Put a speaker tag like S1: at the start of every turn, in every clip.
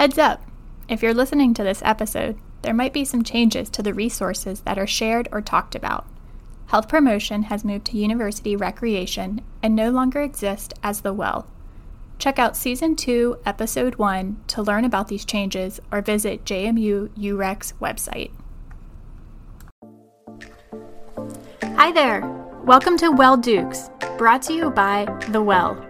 S1: Heads up! If you're listening to this episode, there might be some changes to the resources that are shared or talked about. Health promotion has moved to university recreation and no longer exists as the well. Check out Season 2, Episode 1 to learn about these changes or visit JMU UREC's website. Hi there! Welcome to Well Dukes, brought to you by The Well.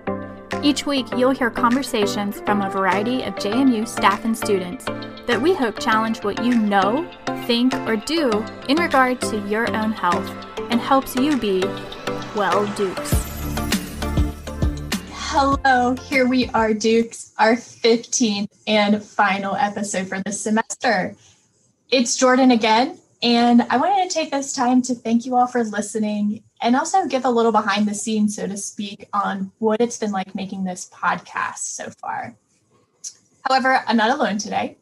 S1: Each week, you'll hear conversations from a variety of JMU staff and students that we hope challenge what you know, think, or do in regard to your own health and helps you be well Dukes. Hello, here we are, Dukes, our 15th and final episode for this semester. It's Jordan again, and I wanted to take this time to thank you all for listening and also give a little behind the scenes, so to speak, on what it's been like making this podcast so far. However, I'm not alone today.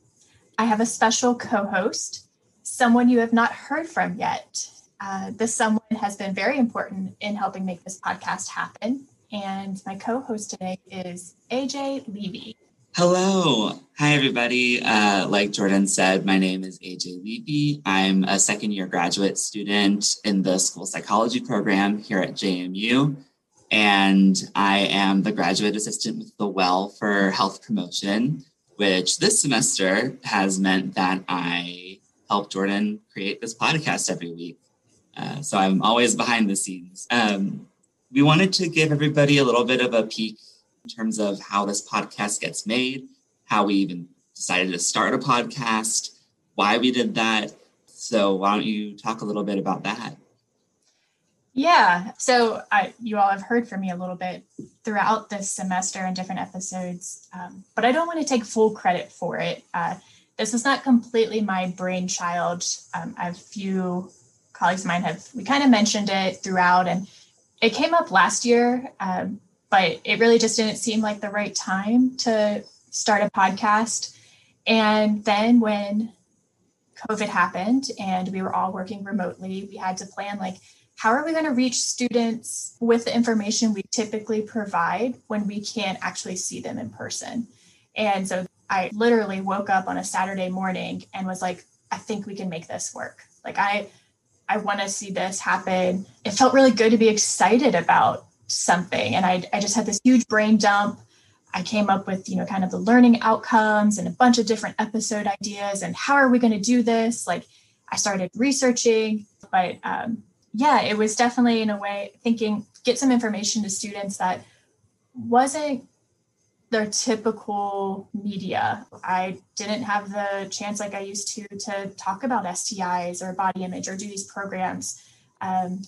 S1: I have a special co host, someone you have not heard from yet. Uh, this someone has been very important in helping make this podcast happen. And my co host today is AJ Levy.
S2: Hello. Hi, everybody. Uh, like Jordan said, my name is AJ Levy. I'm a second year graduate student in the school psychology program here at JMU. And I am the graduate assistant with the Well for Health Promotion, which this semester has meant that I help Jordan create this podcast every week. Uh, so I'm always behind the scenes. Um, we wanted to give everybody a little bit of a peek in terms of how this podcast gets made, how we even decided to start a podcast, why we did that. So why don't you talk a little bit about that?
S1: Yeah. So I, you all have heard from me a little bit throughout this semester in different episodes, um, but I don't want to take full credit for it. Uh, this is not completely my brainchild. Um, few colleagues of mine have, we kind of mentioned it throughout and it came up last year, um, but it really just didn't seem like the right time to start a podcast. And then when COVID happened and we were all working remotely, we had to plan like, how are we going to reach students with the information we typically provide when we can't actually see them in person? And so I literally woke up on a Saturday morning and was like, I think we can make this work. Like I I want to see this happen. It felt really good to be excited about something. And I, I just had this huge brain dump. I came up with, you know, kind of the learning outcomes and a bunch of different episode ideas and how are we going to do this? Like I started researching, but um, yeah, it was definitely in a way thinking get some information to students that wasn't their typical media. I didn't have the chance like I used to to talk about STIs or body image or do these programs um,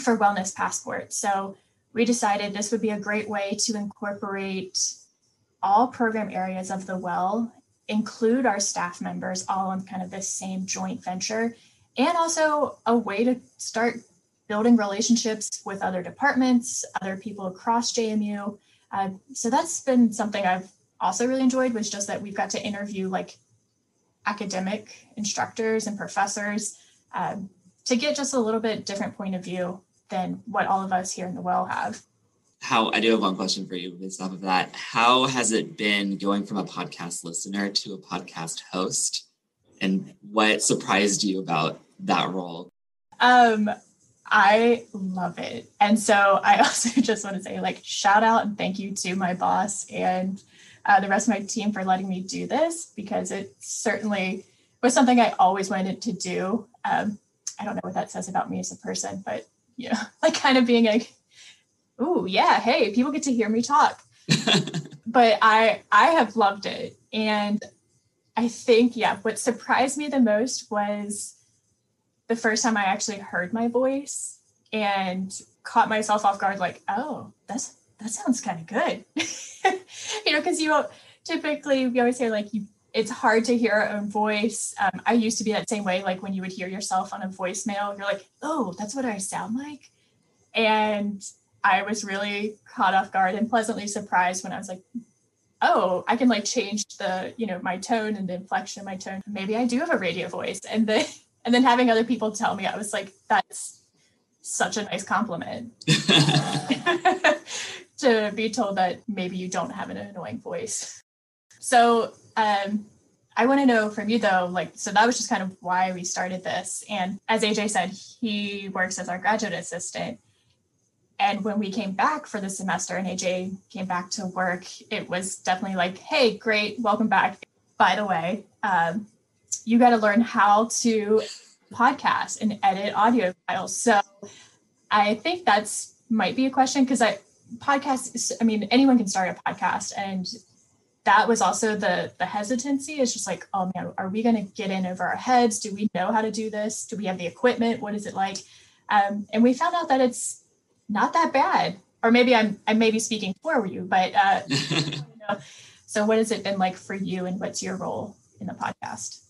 S1: for wellness passport. So we decided this would be a great way to incorporate all program areas of the well, include our staff members all on kind of this same joint venture and also a way to start building relationships with other departments, other people across JMU. Uh, so that's been something I've also really enjoyed was just that we've got to interview like academic instructors and professors um, to get just a little bit different point of view than what all of us here in the well have.
S2: How I do have one question for you based off of that. How has it been going from a podcast listener to a podcast host? And what surprised you about that role?
S1: Um, I love it. And so I also just want to say, like, shout out and thank you to my boss and uh, the rest of my team for letting me do this because it certainly was something I always wanted to do. Um, I don't know what that says about me as a person, but you know, like kind of being like, oh yeah, hey, people get to hear me talk. but I I have loved it. And I think, yeah, what surprised me the most was the first time I actually heard my voice and caught myself off guard, like, oh, that's that sounds kind of good. you know, because you typically we always hear like you it's hard to hear our own voice. Um, I used to be that same way, like when you would hear yourself on a voicemail, you're like, oh, that's what I sound like. And I was really caught off guard and pleasantly surprised when I was like, oh, I can like change the, you know, my tone and the inflection of my tone. Maybe I do have a radio voice. And then and then having other people tell me, I was like, that's such a nice compliment. to be told that maybe you don't have an annoying voice. So um, I want to know from you though, like, so that was just kind of why we started this. And as AJ said, he works as our graduate assistant. And when we came back for the semester and AJ came back to work, it was definitely like, hey, great, welcome back. By the way, um, you got to learn how to podcast and edit audio files. So I think that's might be a question because I podcast. I mean, anyone can start a podcast, and that was also the the hesitancy. Is just like, oh man, are we going to get in over our heads? Do we know how to do this? Do we have the equipment? What is it like? Um, and we found out that it's not that bad. Or maybe I'm I may be speaking for you, but uh, you know, so what has it been like for you, and what's your role in the podcast?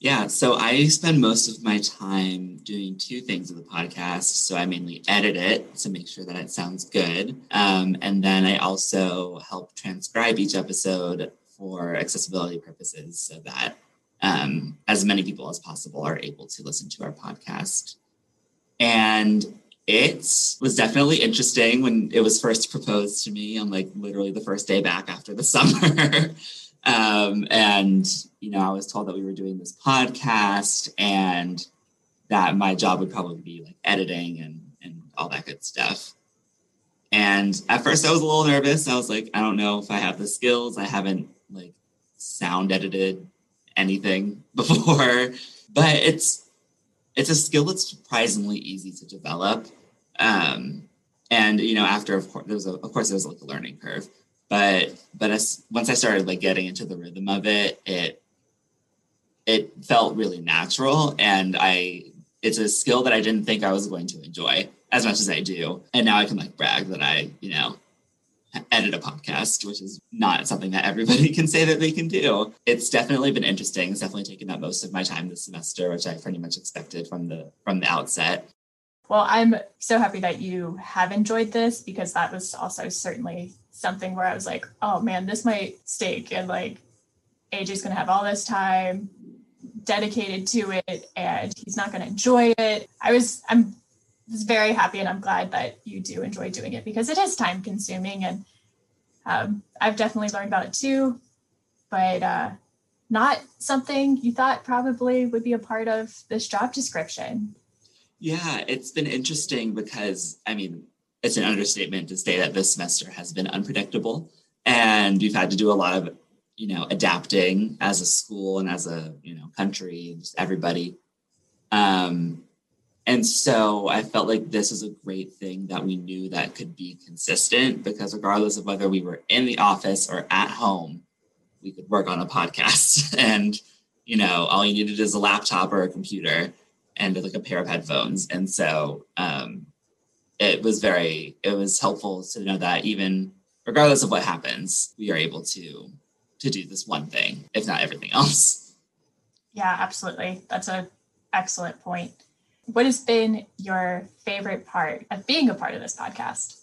S2: Yeah, so I spend most of my time doing two things with the podcast. So I mainly edit it to make sure that it sounds good. Um, and then I also help transcribe each episode for accessibility purposes so that um, as many people as possible are able to listen to our podcast. And it was definitely interesting when it was first proposed to me on like literally the first day back after the summer. Um, and you know, I was told that we were doing this podcast and that my job would probably be like editing and and all that good stuff. And at first I was a little nervous. I was like, I don't know if I have the skills. I haven't like sound edited anything before, but it's it's a skill that's surprisingly easy to develop. Um, and you know, after of course there was a, of course there was like a learning curve, but but as once I started like getting into the rhythm of it, it it felt really natural and I it's a skill that I didn't think I was going to enjoy as much as I do. And now I can like brag that I, you know, edit a podcast, which is not something that everybody can say that they can do. It's definitely been interesting. It's definitely taken up most of my time this semester, which I pretty much expected from the from the outset.
S1: Well, I'm so happy that you have enjoyed this because that was also certainly something where I was like, oh man, this might stink and like AJ's gonna have all this time dedicated to it and he's not going to enjoy it. I was I'm very happy and I'm glad that you do enjoy doing it because it is time consuming and um, I've definitely learned about it too, but uh, not something you thought probably would be a part of this job description.
S2: Yeah, it's been interesting because I mean, it's an understatement to say that this semester has been unpredictable. And we've had to do a lot of you know adapting as a school and as a you know country just everybody. Um and so i felt like this is a great thing that we knew that could be consistent because regardless of whether we were in the office or at home we could work on a podcast. And you know all you needed is a laptop or a computer and like a pair of headphones. And so um it was very it was helpful to know that even regardless of what happens we are able to to do this one thing, if not everything else.
S1: Yeah, absolutely. That's an excellent point. What has been your favorite part of being a part of this podcast?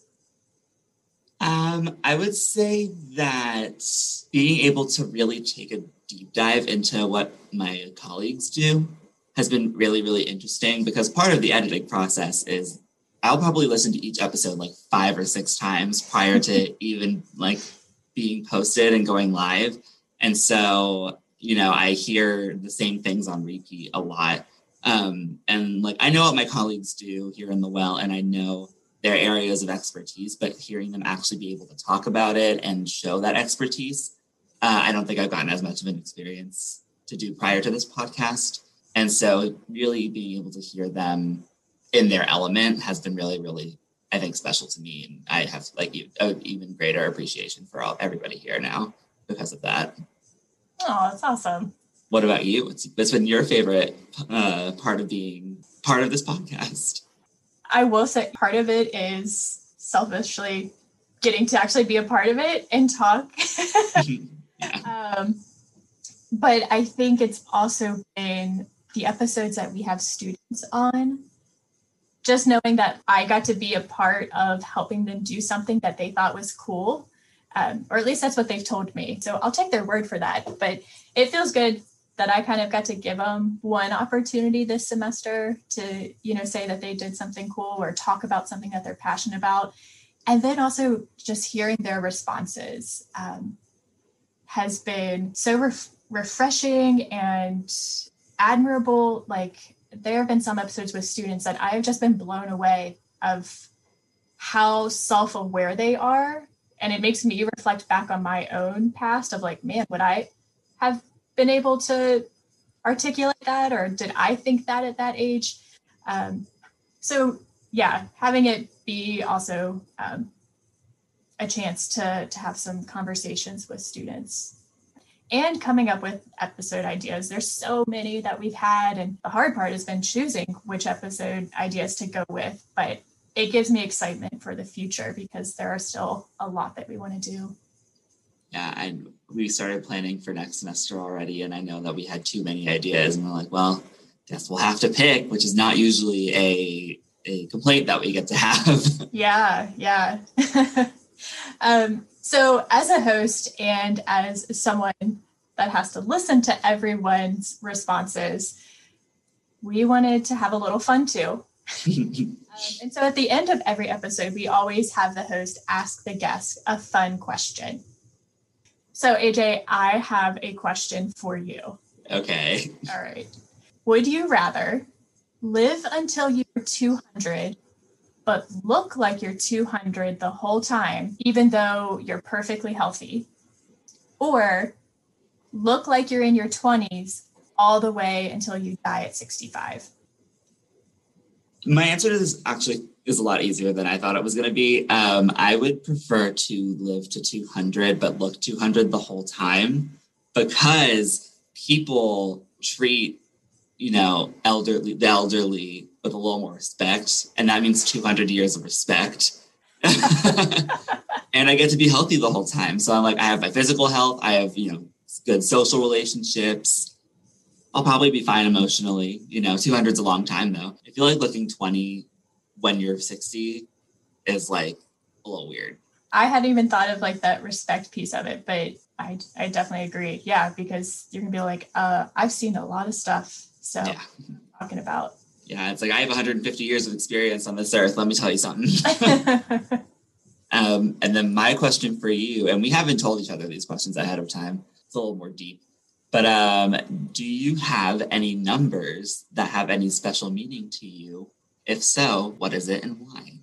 S2: Um, I would say that being able to really take a deep dive into what my colleagues do has been really, really interesting because part of the editing process is I'll probably listen to each episode like five or six times prior to even like being posted and going live. And so, you know, I hear the same things on repeat a lot. Um, and like, I know what my colleagues do here in the well, and I know their areas of expertise, but hearing them actually be able to talk about it and show that expertise, uh, I don't think I've gotten as much of an experience to do prior to this podcast. And so, really being able to hear them in their element has been really, really I think special to me, and I have like an even greater appreciation for all everybody here now because of that.
S1: Oh, that's awesome.
S2: What about you? What's, what's been your favorite uh, part of being part of this podcast?
S1: I will say part of it is selfishly getting to actually be a part of it and talk. yeah. um, but I think it's also been the episodes that we have students on just knowing that I got to be a part of helping them do something that they thought was cool, um, or at least that's what they've told me. So I'll take their word for that. But it feels good that I kind of got to give them one opportunity this semester to, you know, say that they did something cool or talk about something that they're passionate about. And then also just hearing their responses. Um, has been so ref- refreshing and admirable. Like there have been some episodes with students that I have just been blown away of how self-aware they are. And it makes me reflect back on my own past of like, man, would I have been able to articulate that or did I think that at that age? Um, so yeah, having it be also um, a chance to to have some conversations with students and coming up with episode ideas. There's so many that we've had, and the hard part has been choosing which episode ideas to go with. But it gives me excitement for the future because there are still a lot that we want to do.
S2: Yeah, and we started planning for next semester already, and I know that we had too many ideas, and we're like, well, guess we'll have to pick, which is not usually a a complaint that we get to have.
S1: yeah, yeah. um, so, as a host and as someone that has to listen to everyone's responses, we wanted to have a little fun too. um, and so, at the end of every episode, we always have the host ask the guest a fun question. So, AJ, I have a question for you.
S2: Okay.
S1: All right. Would you rather live until you're 200 but look like you're 200 the whole time even though you're perfectly healthy. Or look like you're in your 20s all the way until you die at 65
S2: my answer to this actually is a lot easier than i thought it was going to be. Um, i would prefer to live to 200 but look 200 the whole time because people treat you know, elderly, the elderly with a little more respect. And that means 200 years of respect. and I get to be healthy the whole time. So I'm like, I have my physical health, I have, you know, good social relationships. I'll probably be fine emotionally. You know, 200 is a long time though. I feel like looking 20 when you're 60 is like a little weird.
S1: I hadn't even thought of like that respect piece of it, but I, I definitely agree. Yeah, because you're gonna be like, uh, I've seen a lot of stuff so yeah. talking about.
S2: Yeah, it's like I have 150 years of experience on this earth. Let me tell you something. um, and then my question for you, and we haven't told each other these questions ahead of time. It's a little more deep. But um, do you have any numbers that have any special meaning to you? If so, what is it and why?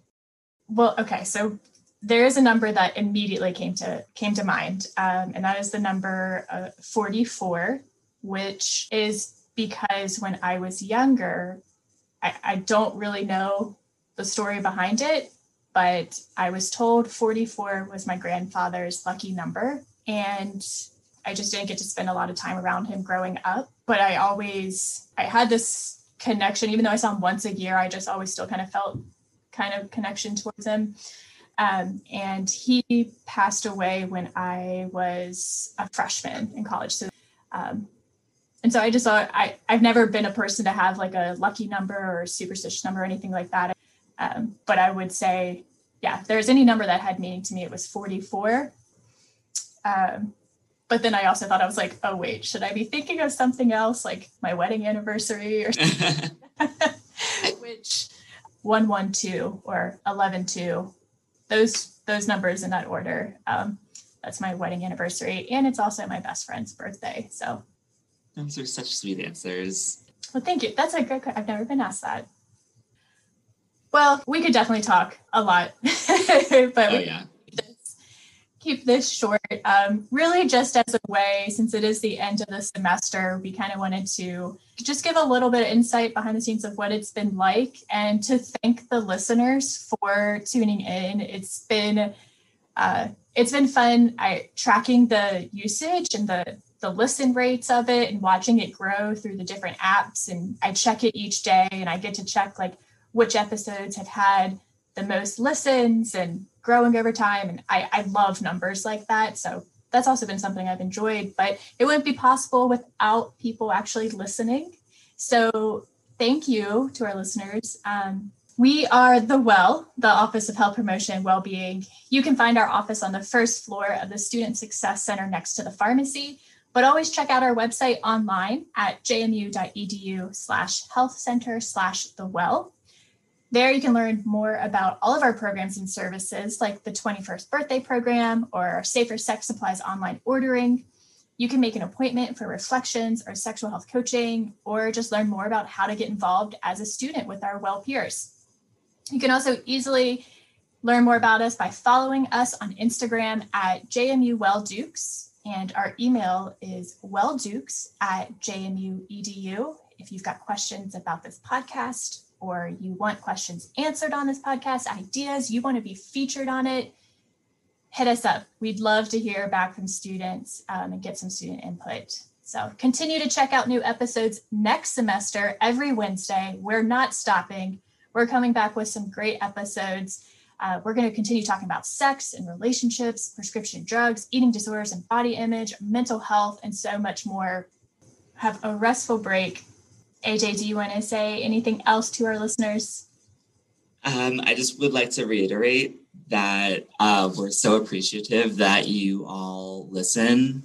S1: Well, okay, so there is a number that immediately came to came to mind, um, and that is the number uh, 44, which is because when I was younger, I, I don't really know the story behind it, but I was told 44 was my grandfather's lucky number. And I just didn't get to spend a lot of time around him growing up. But I always, I had this connection, even though I saw him once a year, I just always still kind of felt kind of connection towards him. Um, and he passed away when I was a freshman in college. So um, and so I just thought I, I've never been a person to have like a lucky number or superstitious number or anything like that. Um, but I would say, yeah, if there's any number that had meaning to me, it was 44. Um, but then I also thought I was like, oh wait, should I be thinking of something else like my wedding anniversary or which 112 or 112, those those numbers in that order. Um, that's my wedding anniversary, and it's also my best friend's birthday. So
S2: those are such sweet answers.
S1: Well, thank you. That's a good. I've never been asked that. Well, we could definitely talk a lot, but
S2: oh, yeah.
S1: keep this short. Um, really, just as a way, since it is the end of the semester, we kind of wanted to just give a little bit of insight behind the scenes of what it's been like, and to thank the listeners for tuning in. It's been uh, it's been fun. I tracking the usage and the the listen rates of it and watching it grow through the different apps. And I check it each day and I get to check like which episodes have had the most listens and growing over time. And I, I love numbers like that. So that's also been something I've enjoyed, but it wouldn't be possible without people actually listening. So thank you to our listeners. Um, we are The Well, the Office of Health Promotion and Wellbeing. You can find our office on the first floor of the Student Success Center next to the pharmacy. But always check out our website online at jmu.edu slash health center slash the well. There you can learn more about all of our programs and services like the 21st birthday program or Safer Sex Supplies online ordering. You can make an appointment for reflections or sexual health coaching, or just learn more about how to get involved as a student with our well peers. You can also easily learn more about us by following us on Instagram at JMU Well Dukes, and our email is welldukes at jmu.edu. If you've got questions about this podcast or you want questions answered on this podcast, ideas, you want to be featured on it, hit us up. We'd love to hear back from students um, and get some student input. So continue to check out new episodes next semester every Wednesday. We're not stopping. We're coming back with some great episodes. Uh, we're going to continue talking about sex and relationships, prescription drugs, eating disorders and body image, mental health, and so much more. Have a restful break. AJ, do you want to say anything else to our listeners?
S2: Um, I just would like to reiterate that uh, we're so appreciative that you all listen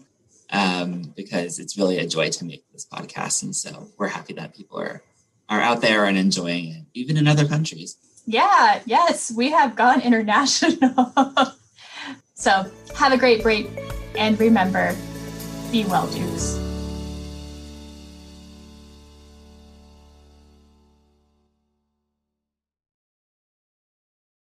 S2: um, because it's really a joy to make this podcast. And so we're happy that people are, are out there and enjoying it, even in other countries.
S1: Yeah, yes, we have gone international. so have a great break and remember be well, Dukes.